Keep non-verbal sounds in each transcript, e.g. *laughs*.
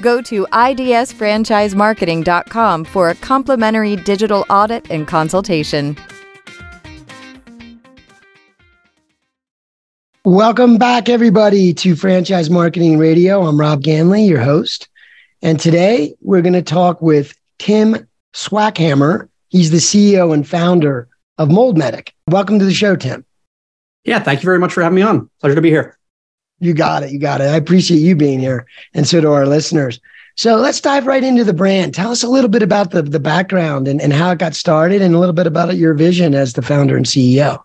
Go to idsfranchisemarketing.com for a complimentary digital audit and consultation. Welcome back, everybody, to Franchise Marketing Radio. I'm Rob Ganley, your host. And today we're going to talk with Tim Swackhammer. He's the CEO and founder of Mold Medic. Welcome to the show, Tim. Yeah, thank you very much for having me on. Pleasure to be here. You got it. You got it. I appreciate you being here, and so do our listeners. So let's dive right into the brand. Tell us a little bit about the, the background and, and how it got started, and a little bit about your vision as the founder and CEO.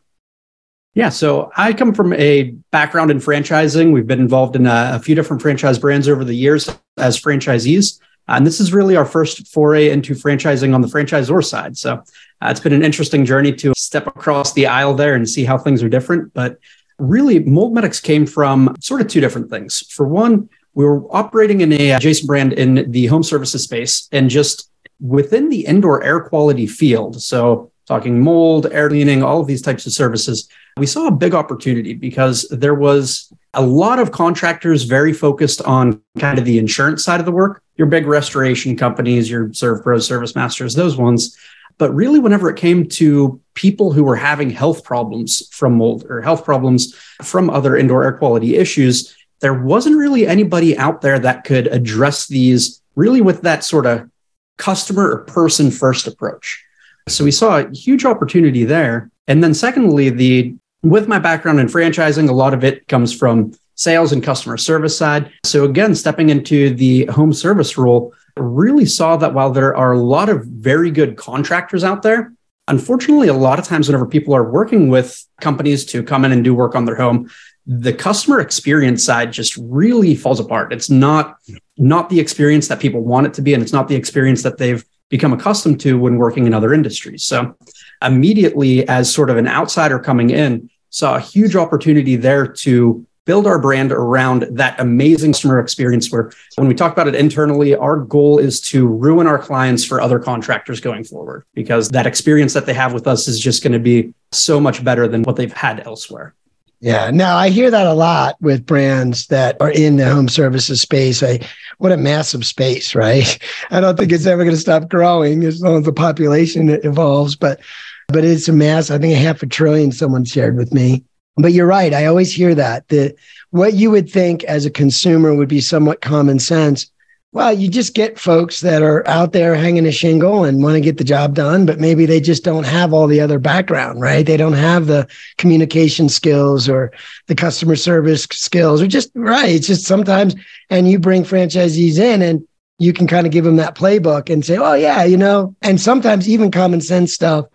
Yeah, so I come from a background in franchising. We've been involved in a, a few different franchise brands over the years as franchisees. And this is really our first foray into franchising on the franchisor side. So uh, it's been an interesting journey to step across the aisle there and see how things are different. But really, Mold Medics came from sort of two different things. For one, we were operating in a adjacent brand in the home services space and just within the indoor air quality field. So talking mold, air cleaning, all of these types of services, we saw a big opportunity because there was a lot of contractors very focused on kind of the insurance side of the work, your big restoration companies, your ServPros, Service Masters, those ones. But really, whenever it came to people who were having health problems from mold or health problems from other indoor air quality issues, there wasn't really anybody out there that could address these really with that sort of customer or person first approach. So we saw a huge opportunity there. And then secondly, the with my background in franchising, a lot of it comes from sales and customer service side. So again, stepping into the home service role, really saw that while there are a lot of very good contractors out there, unfortunately, a lot of times whenever people are working with companies to come in and do work on their home, the customer experience side just really falls apart. It's not not the experience that people want it to be, and it's not the experience that they've become accustomed to when working in other industries. So immediately, as sort of an outsider coming in, saw a huge opportunity there to build our brand around that amazing customer experience where when we talk about it internally our goal is to ruin our clients for other contractors going forward because that experience that they have with us is just going to be so much better than what they've had elsewhere yeah now i hear that a lot with brands that are in the home services space I, what a massive space right i don't think it's ever going to stop growing as long as the population evolves but but it's a mass. I think a half a trillion someone shared with me. But you're right. I always hear that that what you would think as a consumer would be somewhat common sense. Well, you just get folks that are out there hanging a shingle and want to get the job done, but maybe they just don't have all the other background, right? They don't have the communication skills or the customer service skills or just right. It's just sometimes, and you bring franchisees in and you can kind of give them that playbook and say, oh, yeah, you know, and sometimes even common sense stuff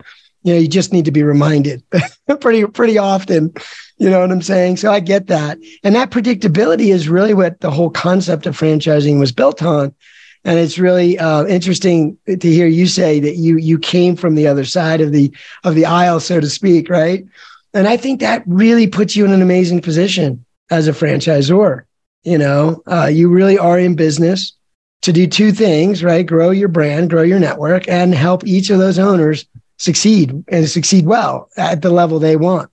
you know, you just need to be reminded *laughs* pretty, pretty often. You know what I'm saying? So I get that. And that predictability is really what the whole concept of franchising was built on. And it's really uh, interesting to hear you say that you you came from the other side of the of the aisle, so to speak, right? And I think that really puts you in an amazing position as a franchisor. You know, uh, you really are in business to do two things, right? Grow your brand, grow your network, and help each of those owners succeed and succeed well at the level they want.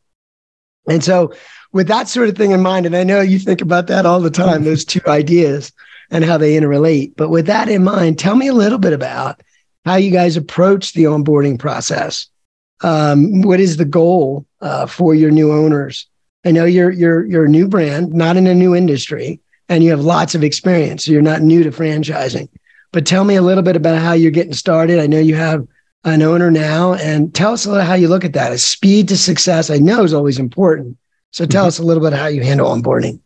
And so, with that sort of thing in mind, and I know you think about that all the time, those two ideas and how they interrelate. But with that in mind, tell me a little bit about how you guys approach the onboarding process. Um, what is the goal uh, for your new owners? I know you're you're you're a new brand, not in a new industry, and you have lots of experience. So you're not new to franchising. But tell me a little bit about how you're getting started. I know you have an owner now and tell us a little how you look at that. A speed to success, I know is always important. So tell mm-hmm. us a little bit how you handle onboarding.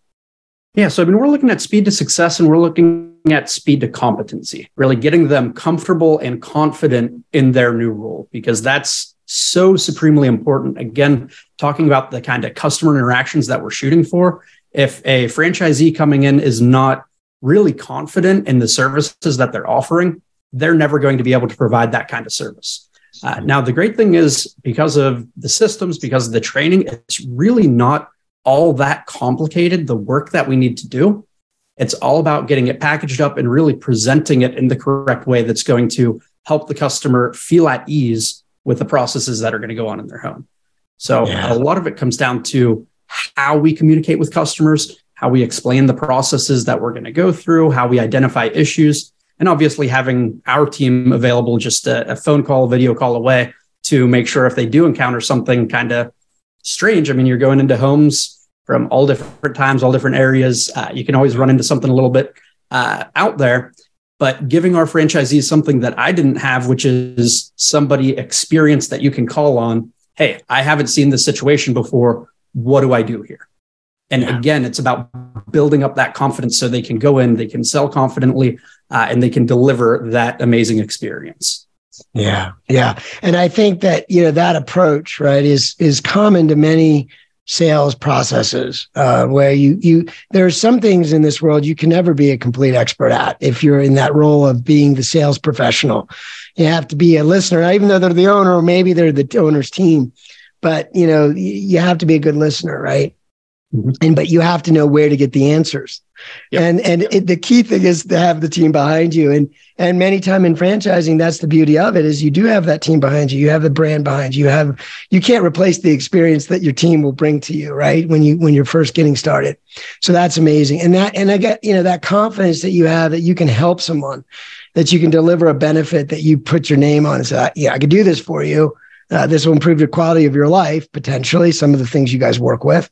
Yeah, so I mean, we're looking at speed to success and we're looking at speed to competency, really getting them comfortable and confident in their new role, because that's so supremely important. Again, talking about the kind of customer interactions that we're shooting for. If a franchisee coming in is not really confident in the services that they're offering, they're never going to be able to provide that kind of service. Uh, now, the great thing is because of the systems, because of the training, it's really not all that complicated, the work that we need to do. It's all about getting it packaged up and really presenting it in the correct way that's going to help the customer feel at ease with the processes that are going to go on in their home. So yeah. a lot of it comes down to how we communicate with customers, how we explain the processes that we're going to go through, how we identify issues, and obviously having our team available just a, a phone call, video call away to make sure if they do encounter something kind of strange. I mean, you're going into homes from all different times, all different areas. Uh, you can always run into something a little bit uh, out there. But giving our franchisees something that I didn't have, which is somebody experienced that you can call on. Hey, I haven't seen this situation before. What do I do here? And yeah. again, it's about building up that confidence so they can go in, they can sell confidently, uh, and they can deliver that amazing experience. Yeah, yeah, and I think that you know that approach, right, is is common to many sales processes uh, where you you there are some things in this world you can never be a complete expert at if you're in that role of being the sales professional. You have to be a listener, even though they're the owner, or maybe they're the owner's team. But you know, you have to be a good listener, right? Mm-hmm. And but you have to know where to get the answers. Yep. And and it, the key thing is to have the team behind you. And and many time in franchising, that's the beauty of it is you do have that team behind you. You have the brand behind you. You have you can't replace the experience that your team will bring to you, right? When you when you're first getting started. So that's amazing. And that and I get you know that confidence that you have that you can help someone, that you can deliver a benefit that you put your name on and say, yeah, I could do this for you. Uh, this will improve the quality of your life potentially. Some of the things you guys work with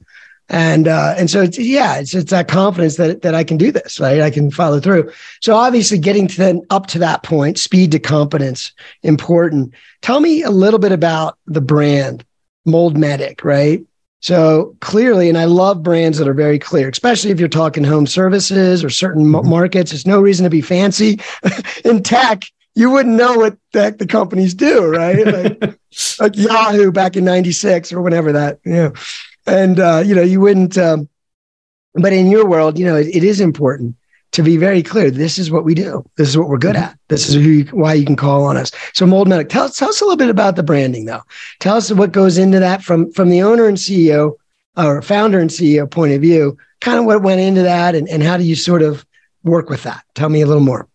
and uh, and so it's yeah, it's it's that confidence that that I can do this, right? I can follow through. So obviously, getting to then up to that point, speed to competence, important. Tell me a little bit about the brand Mold Medic, right? So clearly, and I love brands that are very clear, especially if you're talking home services or certain mm-hmm. markets. There's no reason to be fancy. *laughs* In tech, you wouldn't know what the heck the companies do, right? Like, *laughs* like Yahoo back in '96 or whenever that, you know and uh, you know you wouldn't um, but in your world you know it, it is important to be very clear this is what we do this is what we're good mm-hmm. at this is who you, why you can call on us so mold medic tell, tell us a little bit about the branding though tell us what goes into that from from the owner and ceo or founder and ceo point of view kind of what went into that and, and how do you sort of work with that tell me a little more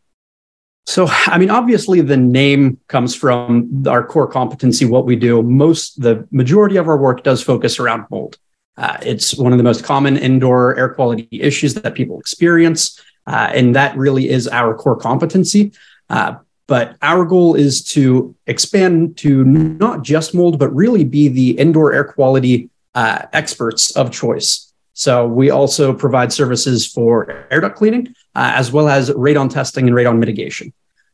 so, I mean, obviously, the name comes from our core competency, what we do. Most, the majority of our work does focus around mold. Uh, it's one of the most common indoor air quality issues that people experience. Uh, and that really is our core competency. Uh, but our goal is to expand to not just mold, but really be the indoor air quality uh, experts of choice. So we also provide services for air duct cleaning, uh, as well as radon testing and radon mitigation.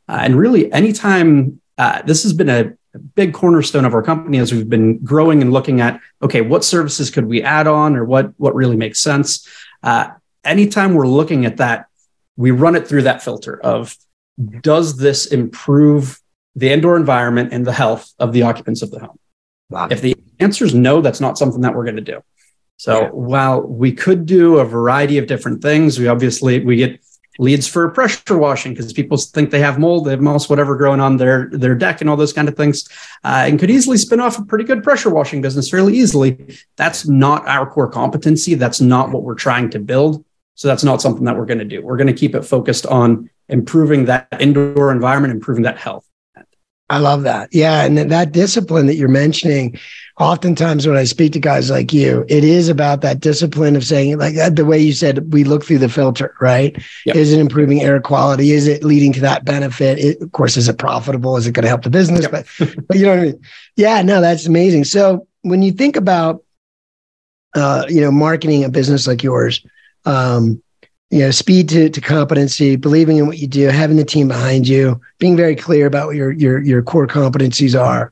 Uh, and really, anytime this has been a big cornerstone of our company as we've been growing and looking at okay what services could we add on or what what really makes sense uh, anytime we're looking at that we run it through that filter of does this improve the indoor environment and the health of the occupants of the home wow. if the answer is no that's not something that we're going to do so yeah. while we could do a variety of different things we obviously we get leads for pressure washing because people think they have mold, they have moss, whatever growing on their their deck and all those kind of things, uh, and could easily spin off a pretty good pressure washing business fairly easily. That's not our core competency. That's not what we're trying to build. So that's not something that we're going to do. We're going to keep it focused on improving that indoor environment, improving that health. I love that. Yeah. And that discipline that you're mentioning, oftentimes when I speak to guys like you, it is about that discipline of saying, like uh, the way you said, we look through the filter, right? Yep. Is it improving air quality? Is it leading to that benefit? It, of course, is it profitable? Is it going to help the business? Yep. But, but you know what I mean? Yeah, no, that's amazing. So when you think about, uh, you know, marketing a business like yours, um, you know, speed to, to competency, believing in what you do, having the team behind you, being very clear about what your, your, your core competencies are.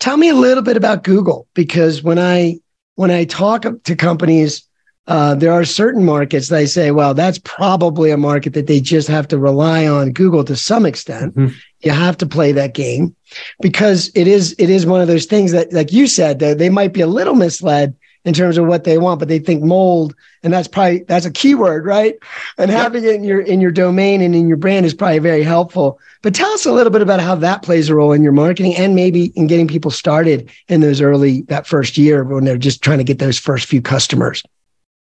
Tell me a little bit about Google, because when I, when I talk to companies, uh, there are certain markets that I say, well, that's probably a market that they just have to rely on Google to some extent. Mm-hmm. You have to play that game because it is, it is one of those things that, like you said, that they might be a little misled in terms of what they want, but they think mold, and that's probably that's a keyword, right? And yep. having it in your in your domain and in your brand is probably very helpful. But tell us a little bit about how that plays a role in your marketing and maybe in getting people started in those early that first year when they're just trying to get those first few customers.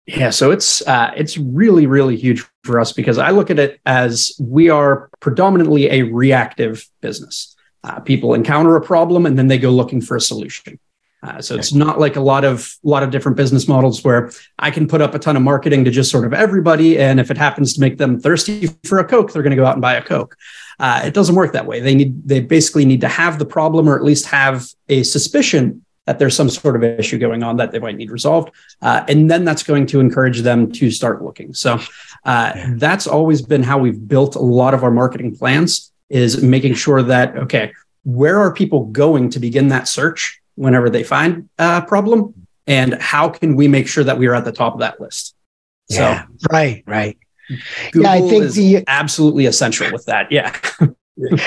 Yeah, so it's uh, it's really really huge for us because I look at it as we are predominantly a reactive business. Uh, people encounter a problem and then they go looking for a solution. Uh, so it's not like a lot of a lot of different business models where I can put up a ton of marketing to just sort of everybody, and if it happens to make them thirsty for a Coke, they're going to go out and buy a Coke. Uh, it doesn't work that way. They need they basically need to have the problem or at least have a suspicion that there's some sort of issue going on that they might need resolved, uh, and then that's going to encourage them to start looking. So uh, that's always been how we've built a lot of our marketing plans is making sure that okay, where are people going to begin that search? Whenever they find a problem and how can we make sure that we are at the top of that list yeah, so right right Google yeah i think the absolutely essential with that yeah *laughs*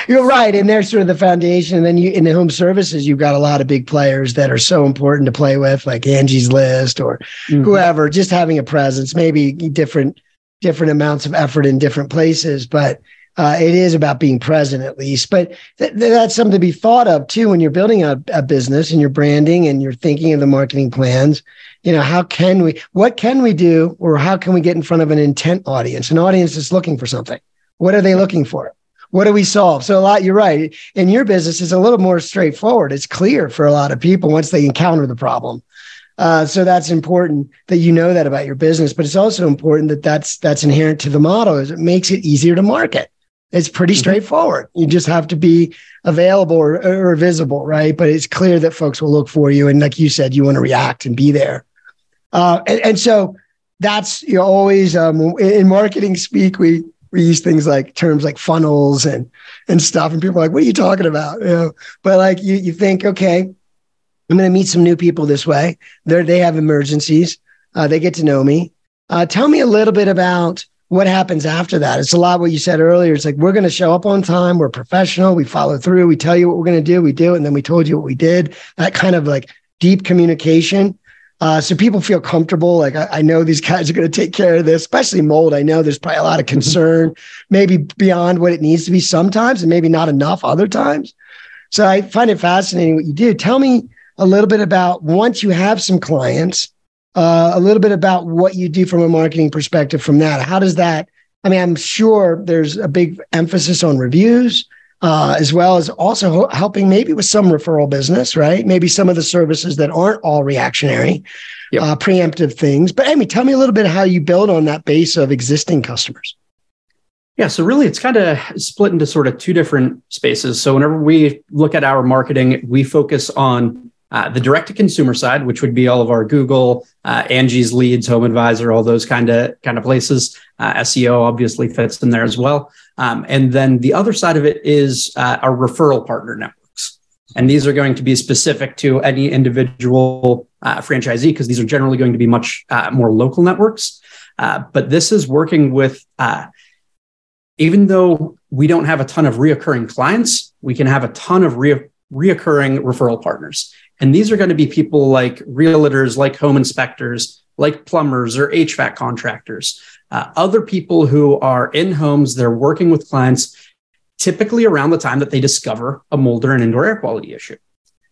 You're right, and they're sort of the foundation. And then you in the home services, you've got a lot of big players that are so important to play with, like Angie's List or mm-hmm. whoever. Just having a presence, maybe different different amounts of effort in different places, but uh, it is about being present at least, but th- that's something to be thought of too when you're building a, a business and you're branding and you're thinking of the marketing plans. You know, how can we, what can we do, or how can we get in front of an intent audience? An audience that's looking for something. What are they looking for? What do we solve? So a lot, you're right. In your business, it's a little more straightforward. It's clear for a lot of people once they encounter the problem. Uh, so that's important that you know that about your business, but it's also important that that's that's inherent to the model. Is it makes it easier to market. It's pretty mm-hmm. straightforward. You just have to be available or, or, visible, right? But it's clear that folks will look for you. And like you said, you want to react and be there. Uh, and, and, so that's you know, always um, in marketing speak, we, we use things like terms like funnels and, and stuff. And people are like, what are you talking about? You know, but like you, you think, okay, I'm going to meet some new people this way. They they have emergencies. Uh, they get to know me. Uh, tell me a little bit about what happens after that? It's a lot what you said earlier. It's like we're going to show up on time. We're professional. We follow through. We tell you what we're going to do. We do it. And then we told you what we did. That kind of like deep communication. Uh, so people feel comfortable. Like I, I, know these guys are going to take care of this, especially mold. I know there's probably a lot of concern, maybe beyond what it needs to be sometimes, and maybe not enough other times. So I find it fascinating what you do. Tell me a little bit about once you have some clients uh, a little bit about what you do from a marketing perspective from that. How does that? I mean, I'm sure there's a big emphasis on reviews. Uh, as well as also helping maybe with some referral business, right? Maybe some of the services that aren't all reactionary, yep. uh, preemptive things. But Amy, tell me a little bit how you build on that base of existing customers. Yeah, so really it's kind of split into sort of two different spaces. So whenever we look at our marketing, we focus on uh, the direct to consumer side, which would be all of our Google, uh, Angie's Leads, Home Advisor, all those kind of kind of places. Uh, SEO obviously fits in there as well. Um, and then the other side of it is uh, our referral partner networks, and these are going to be specific to any individual uh, franchisee because these are generally going to be much more local networks. but this is working with even though we don't have a ton of reoccurring clients, we can have a ton of re- reoccurring referral partners. And these are going to be people like realtors, like home inspectors, like plumbers or HVAC contractors, uh, other people who are in homes, they're working with clients typically around the time that they discover a mold or an indoor air quality issue.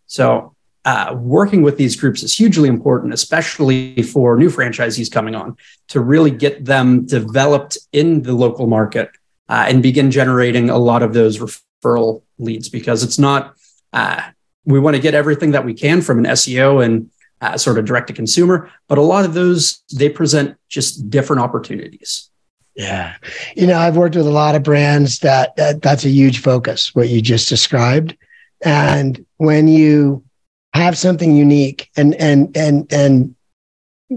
So, uh, working with these groups is hugely important, especially for new franchisees coming on to really get them developed in the local market uh, and begin generating a lot of those referral leads because it's not uh, we want to get everything that we can from an SEO and uh, sort of direct to consumer, but a lot of those they present just different opportunities. Yeah. You know, I've worked with a lot of brands that, that that's a huge focus, what you just described. And when you have something unique and and and and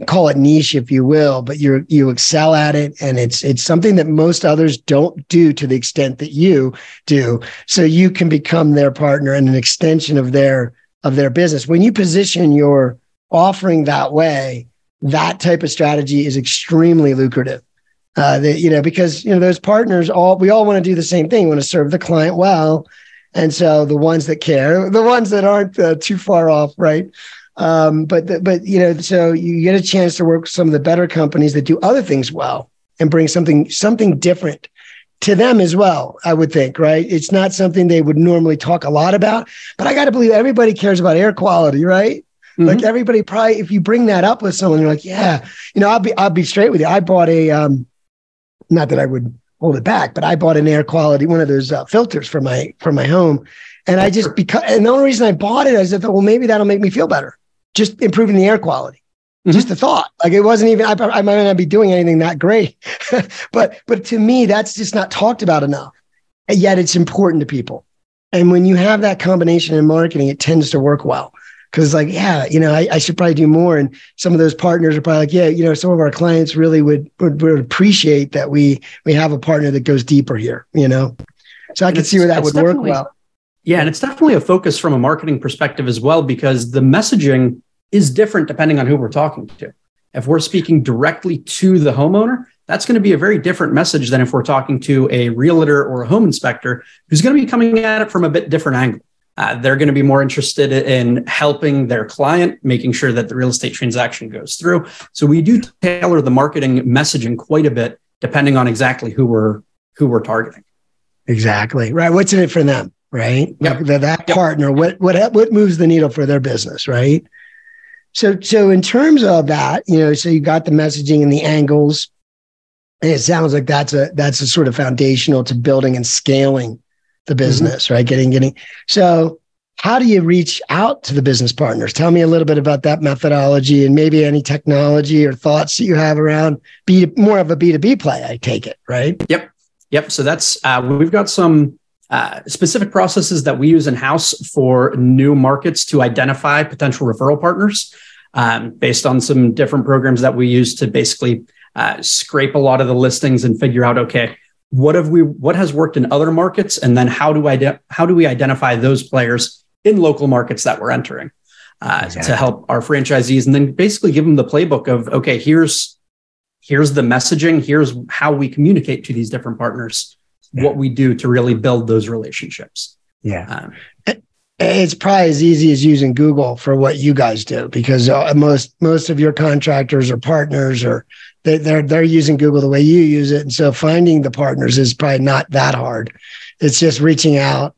call it niche if you will but you you excel at it. And it's it's something that most others don't do to the extent that you do. So you can become their partner and an extension of their of their business. When you position your offering that way that type of strategy is extremely lucrative. Uh, that you know because you know those partners all we all want to do the same thing. We want to serve the client well. And so the ones that care the ones that aren't uh, too far off right Um, but the, but you know, so you get a chance to work with some of the better companies that do other things well and bring something something different to them as well. I would think, right? It's not something they would normally talk a lot about, but I got to believe everybody cares about air quality, right? Mm-hmm. Like everybody probably, if you bring that up with someone, you're like, yeah, you know, I'll be I'll be straight with you. I bought a um, not that I would hold it back, but I bought an air quality one of those uh, filters for my for my home, and I just because and the only reason I bought it is I thought, well, maybe that'll make me feel better just improving the air quality. Mm-hmm. Just a thought. Like it wasn't even. I, I might not be doing anything that great, *laughs* but but to me, that's just not talked about enough. And yet, it's important to people. And when you have that combination in marketing, it tends to work well. Because like, yeah, you know, I, I, should probably do more. And some of those partners are probably like, yeah, you know, some of our clients really would would, would appreciate that we we have a partner that goes deeper here. You know, so I can see where that would work well. Yeah, and it's definitely a focus from a marketing perspective as well, because the messaging is different depending on who we're talking to. If we're speaking directly to the homeowner, that's going to be a very different message than if we're talking to a realtor or a home inspector who's going to be coming at it from a bit different angle. Uh, they're going to be more interested in helping their client, making sure that the real estate transaction goes through. So we do tailor the marketing messaging quite a bit depending on exactly who we're who we're targeting. Exactly right. What's in it for them, right? Yep. Like that yep. partner. What what what moves the needle for their business, right? So, so in terms of that, you know, so you got the messaging and the angles, and it sounds like that's a that's a sort of foundational to building and scaling the mm-hmm. business, mm-hmm. right? Getting getting. So, how do you reach out to the business partners? Tell me a little bit about that methodology and maybe any technology or thoughts that you have around be more of a B two B play. I take it, right? Yep, yep. So that's uh, we've got some uh, specific processes that we use in house for new markets to identify potential referral partners um, based on some different programs that we use to basically uh, scrape a lot of the listings and figure out okay what have we what has worked in other markets and then how do I how do we identify those players in local markets that we're entering uh, exactly. to help our franchisees and then basically give them the playbook of okay here's here's the messaging here's how we communicate to these different partners yeah. what we do to really build those relationships yeah um, it's probably as easy as using Google for what you guys do because uh, most most of your contractors or partners or they, they're they're using Google the way you use it, and so finding the partners is probably not that hard. It's just reaching out,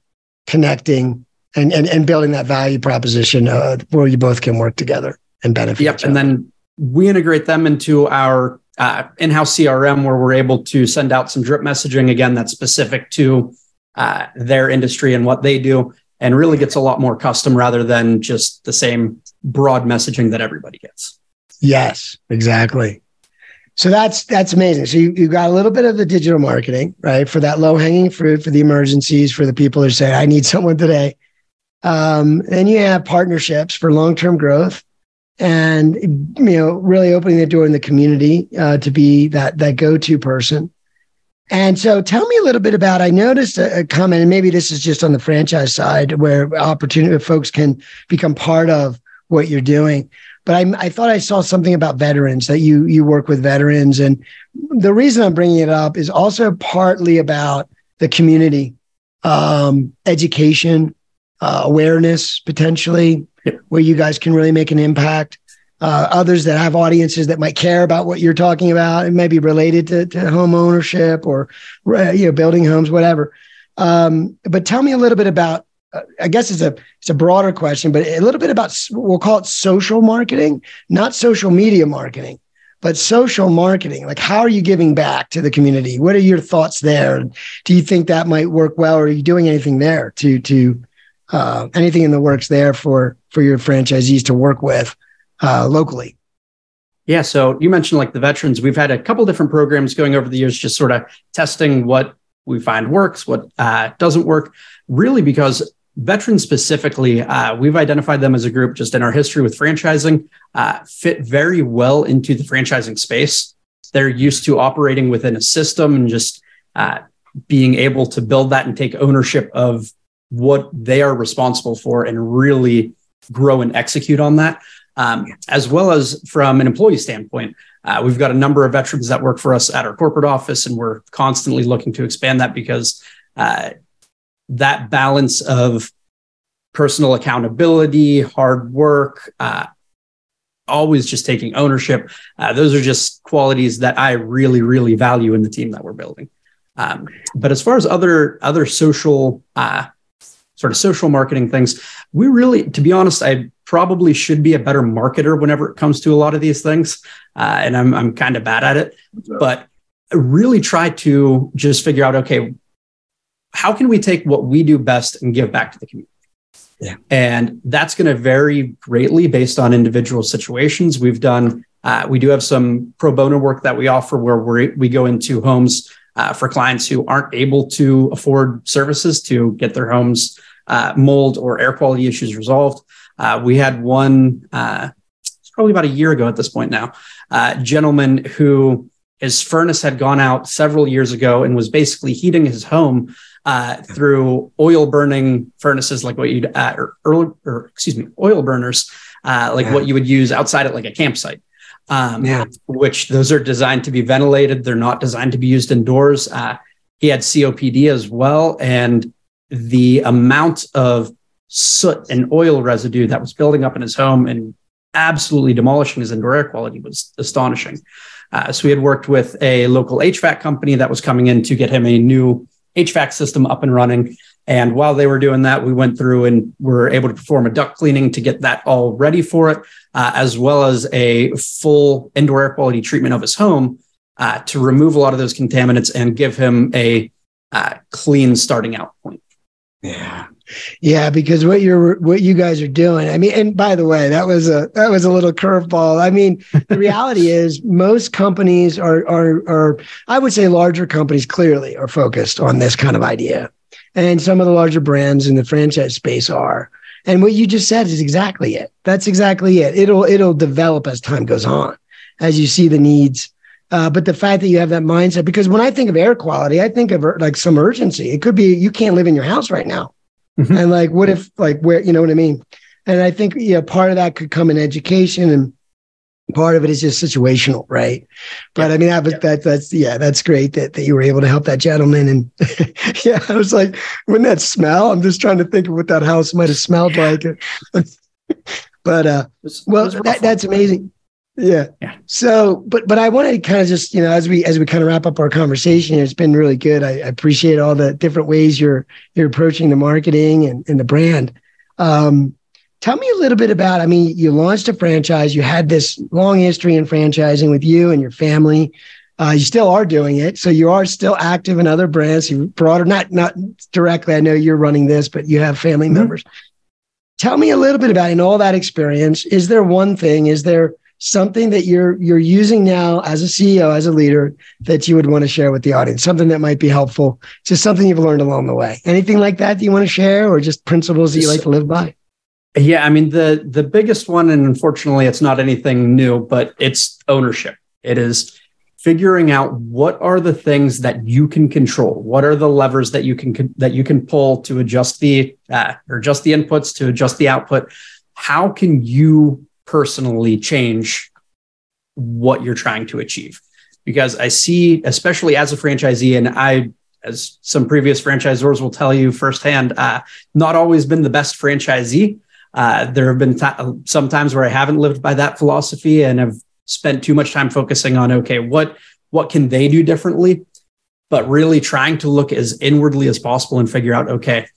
connecting, and and, and building that value proposition uh, where you both can work together and benefit. Yep, and then we integrate them into our uh, in-house CRM where we're able to send out some drip messaging again that's specific to uh, their industry and what they do and really gets a lot more custom rather than just the same broad messaging that everybody gets. Yes, exactly. So that's that's amazing. So you, you got a little bit of the digital marketing, right? For that low hanging fruit, for the emergencies, for the people who say, I need someone today. Um, then you have partnerships for long term growth and you know really opening the door in the community uh, to be that that go to person and so tell me a little bit about, I noticed a, a, comment, and maybe this is just on the franchise side where opportunity folks can become part of what you're doing. But I, I thought I saw something about veterans that you you work with veterans, and the reason I'm bringing it up is also partly about the community, um, education, uh, awareness, potentially, where you guys can really make an impact uh, others that have audiences that might care about what you're talking about. It may be related to, to home ownership or uh, you know building homes, whatever. Um, but tell me a little bit about. Uh, I guess it's a it's a broader question, but a little bit about we'll call it social marketing, not social media marketing, but social marketing. Like, how are you giving back to the community? What are your thoughts there? Do you think that might work well? Or are you doing anything there to to uh, anything in the works there for for your franchisees to work with? Uh, locally? Yeah, so you mentioned like the veterans. We've had a couple different programs going over the years, just sort of testing what we find works, what uh, doesn't work. Really, because veterans specifically, uh, we've identified them as a group just in our history with franchising, uh, fit very well into the franchising space. They're used to operating within a system and just uh, being able to build that and take ownership of what they are responsible for and really grow and execute on that um, as well as from an employee standpoint. Uh, we've got a number of veterans that work for us at our corporate office, and we're constantly looking to expand that because uh, that balance of personal accountability, hard work, uh, always just taking ownership. Uh, those are just qualities that I really, really value in the team that we're building. Um, but as far as other other social uh, sort of social marketing things, we really, to be honest, I probably should be a better marketer whenever it comes to a lot of these things, uh, and I'm I'm kind of bad at it. But really try to just figure out, okay, how can we take what we do best and give back to the community? Yeah. And that's going to vary greatly based on individual situations. We've done, uh, we do have some pro bono work that we offer where we we go into homes uh, for clients who aren't able to afford services to get their homes uh, mold or air quality issues resolved. Uh, we had one, uh, it's probably about a year ago at this point now, uh, gentleman who his furnace had gone out several years ago and was basically heating his home uh, through oil burning furnaces, like what you'd uh, or, or, or, excuse me, oil burners, uh, like yeah. what you would use outside at like a campsite. Um, yeah. Which those are designed to be ventilated. They're not designed to be used indoors. Uh, he had COPD as well, and the amount of soot and oil residue that was building up in his home and absolutely demolishing his indoor air quality was astonishing. Uh, so we had worked with a local HVAC company that was coming in to get him a new HVAC system up and running. And while they were doing that, we went through and were able to perform a duct cleaning to get that all ready for it, uh, as well as a full indoor air quality treatment of his home uh, to remove a lot of those contaminants and give him a uh, clean starting out point. Yeah. Yeah, because what you're what you guys are doing. I mean, and by the way, that was a that was a little curveball. I mean, the reality *laughs* is most companies are are are I would say larger companies clearly are focused on this kind of idea. And some of the larger brands in the franchise space are. And what you just said is exactly it. That's exactly it. It'll it'll develop as time goes on, as you see the needs uh, but the fact that you have that mindset, because when I think of air quality, I think of like some urgency. It could be you can't live in your house right now. Mm-hmm. And like, what if, like, where, you know what I mean? And I think, you know, part of that could come in education and part of it is just situational, right? But yeah. I mean, that, yeah. that, that's, yeah, that's great that, that you were able to help that gentleman. And *laughs* yeah, I was like, wouldn't that smell? I'm just trying to think of what that house might have smelled like. *laughs* but, uh, well, that, that's amazing. Yeah. Yeah. So, but but I wanted to kind of just you know as we as we kind of wrap up our conversation, it's been really good. I, I appreciate all the different ways you're you're approaching the marketing and, and the brand. Um, tell me a little bit about. I mean, you launched a franchise. You had this long history in franchising with you and your family. Uh, you still are doing it, so you are still active in other brands. You brought not not directly. I know you're running this, but you have family mm-hmm. members. Tell me a little bit about in all that experience. Is there one thing? Is there something that you're you're using now as a CEO, as a leader that you would want to share with the audience? Something that might be helpful, just something you've learned along the way. Anything like that that you want to share, or just principles that you like to live by? Yeah, I mean the the biggest one, and unfortunately, it's not anything new, but it's ownership. It is figuring out what are the things that you can control what are the levers that you can that you can pull to adjust the uh, or adjust the inputs to adjust the output how can you personally change what you're trying to achieve. Because I see, especially as a franchisee, and I, as some previous franchisors will tell you firsthand, uh, not always been the best franchisee. Uh, there have been some times where I haven't lived by that philosophy and have spent too much time focusing on okay, what what can they do differently, but really trying to look as inwardly as possible and figure out okay,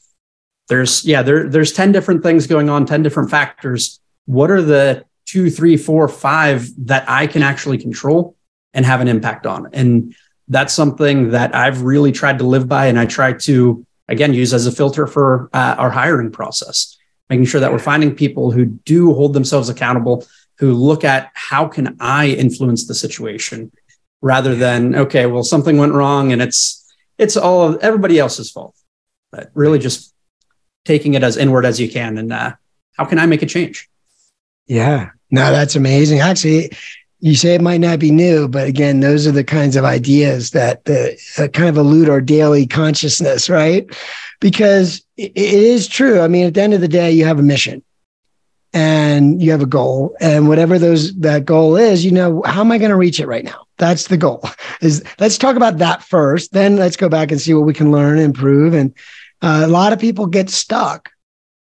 there's yeah there there's ten different things going on, ten different factors what are the two, three, four, five that I can actually control and have an impact on? And that's something that I've really tried to live by. And I try to, again, use as a filter for uh, our hiring process, making sure that we're finding people who do hold themselves accountable, who look at how can I influence the situation rather than, okay, well, something went wrong and it's, it's all of everybody else's fault, but really just taking it as inward as you can. And uh, how can I make a change? Yeah. No, that's amazing. Actually, you say it might not be new, but again, those are the kinds of ideas that the, uh, kind of elude our daily consciousness, right? Because it, it is true. I mean, at the end of the day, you have a mission and you have a goal and whatever those that goal is you know how am i going to reach it right now that's the goal *laughs* is let's talk about that first then let's go back and see what we can learn and improve and uh, a lot of people get stuck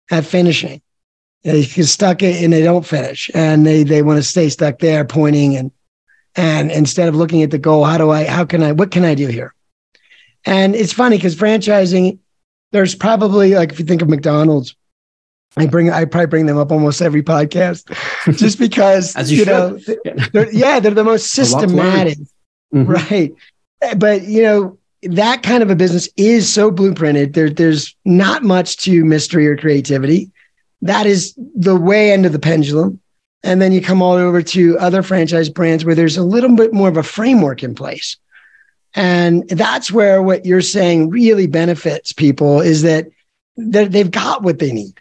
at finishing. They get stuck it and they don't finish, and they they want to stay stuck there, pointing and and instead of looking at the goal, how do I? How can I? What can I do here? And it's funny because franchising, there's probably like if you think of McDonald's, I bring I probably bring them up almost every podcast, *laughs* just because As you you, know, they're, yeah, they're the most A lot to learn. systematic, Mhm. right? But you know that kind of a business is so blueprinted. There, there's not much to mystery or creativity. That is the way end of the pendulum. And then you come all over to other franchise brands where there's a little bit more of a framework in place. And that's where what you're saying really benefits people is that they're- they've got what they need.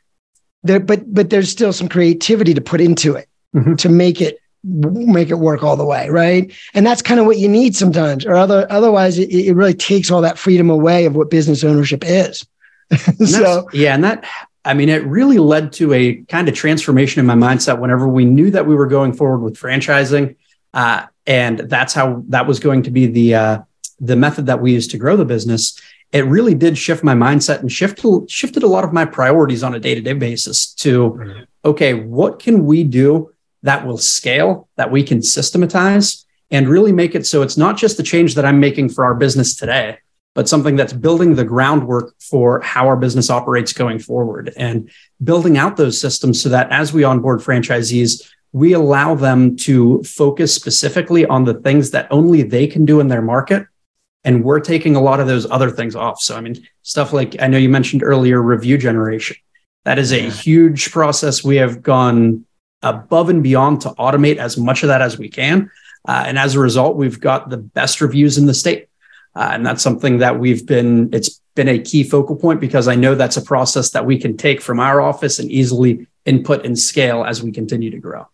There, but but there's still some creativity to put into it Mhm. to make it make it work all the way, right? And that's kind of what you need sometimes, or other otherwise it, it really takes all that freedom away of what business ownership is. *laughs* So yeah, and that I mean, it really led to a kind of transformation in my mindset whenever we knew that we were going forward with franchising, uh, and that's how that was going to be the uh, the method that we used to grow the business. It really did shift my mindset and shift shifted a lot of my priorities on a day to day basis to okay, what can we do that will scale, that we can systematize, and really make it so it's not just the change that I'm making for our business today, but something that's building the groundwork for how our business operates going forward and building out those systems so that as we onboard franchisees, we allow them to focus specifically on the things that only they can do in their market. And we're taking a lot of those other things off. So, I mean, stuff like I know you mentioned earlier review generation. That is a huge process. We have gone above and beyond to automate as much of that as we can. Uh, and as a result, we've got the best reviews in the state. Uh, and that's something that we've been, it's been a key focal point because I know that's a process that we can take from our office and easily input and scale as we continue to grow.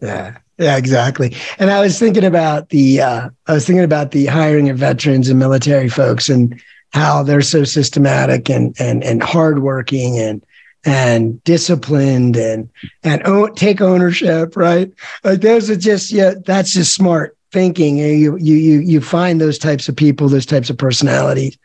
Yeah, yeah, exactly. And I was thinking about the uh, I was thinking about the hiring of veterans and military folks and how they're so systematic and and and hardworking and and disciplined and and take ownership, right? Like those are just yeah, that's just smart thinking. You you you you find those types of people, those types of personalities.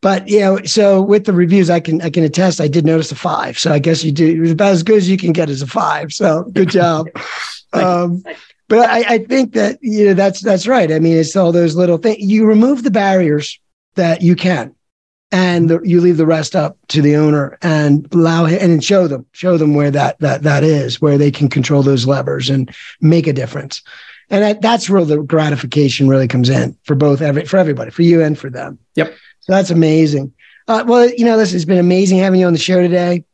But you know, so with the reviews, I can I can attest. I did notice a five, so I guess you do it was about as good as you can get as a five. So good job. *laughs* um, but I, I think that you know that's that's right. I mean, it's all those little things. You remove the barriers that you can, and the, you leave the rest up to the owner and allow him and show them show them where that that that is where they can control those levers and make a difference. And that, that's where the gratification really comes in for both every for everybody, for you and for them. Yep. So that's amazing. Uh, well, you know, this has been amazing having you on the show today,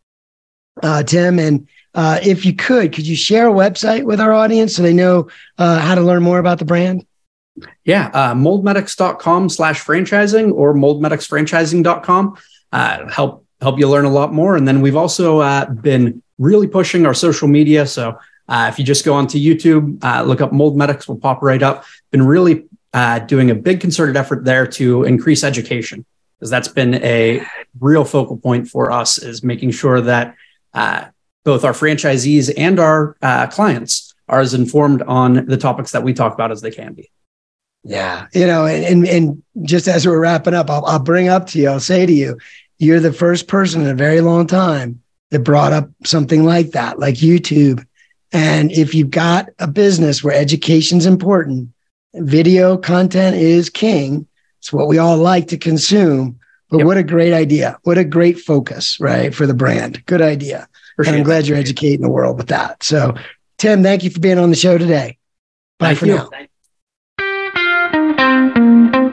uh, Tim. And uh, if you could, could you share a website with our audience so they know uh, how to learn more about the brand? Yeah, uh, moldmedics.com slash franchising or moldmedicsfranchising.com. Uh, help help you learn a lot more. And then we've also uh, been really pushing our social media. So uh, if you just go onto YouTube, uh, look up Mold Medics, will pop right up. Been really uh, doing a big concerted effort there to increase education because that's been a real focal point for us is making sure that uh, both our franchisees and our uh, clients are as informed on the topics that we talk about as they can be. Yeah. You know, and, and, and just as we're wrapping up, I'll, I'll bring up to you, I'll say to you, you're the first person in a very long time that brought up something like that, like YouTube. And if you've got a business where education's important, video content is king. It's what we all like to consume. But yep. what a great idea. What a great focus, right? For the brand. Good idea. And. I'm glad you're educating the world with that. So, Tim, thank you for being on the show today. Bye thank for you. now.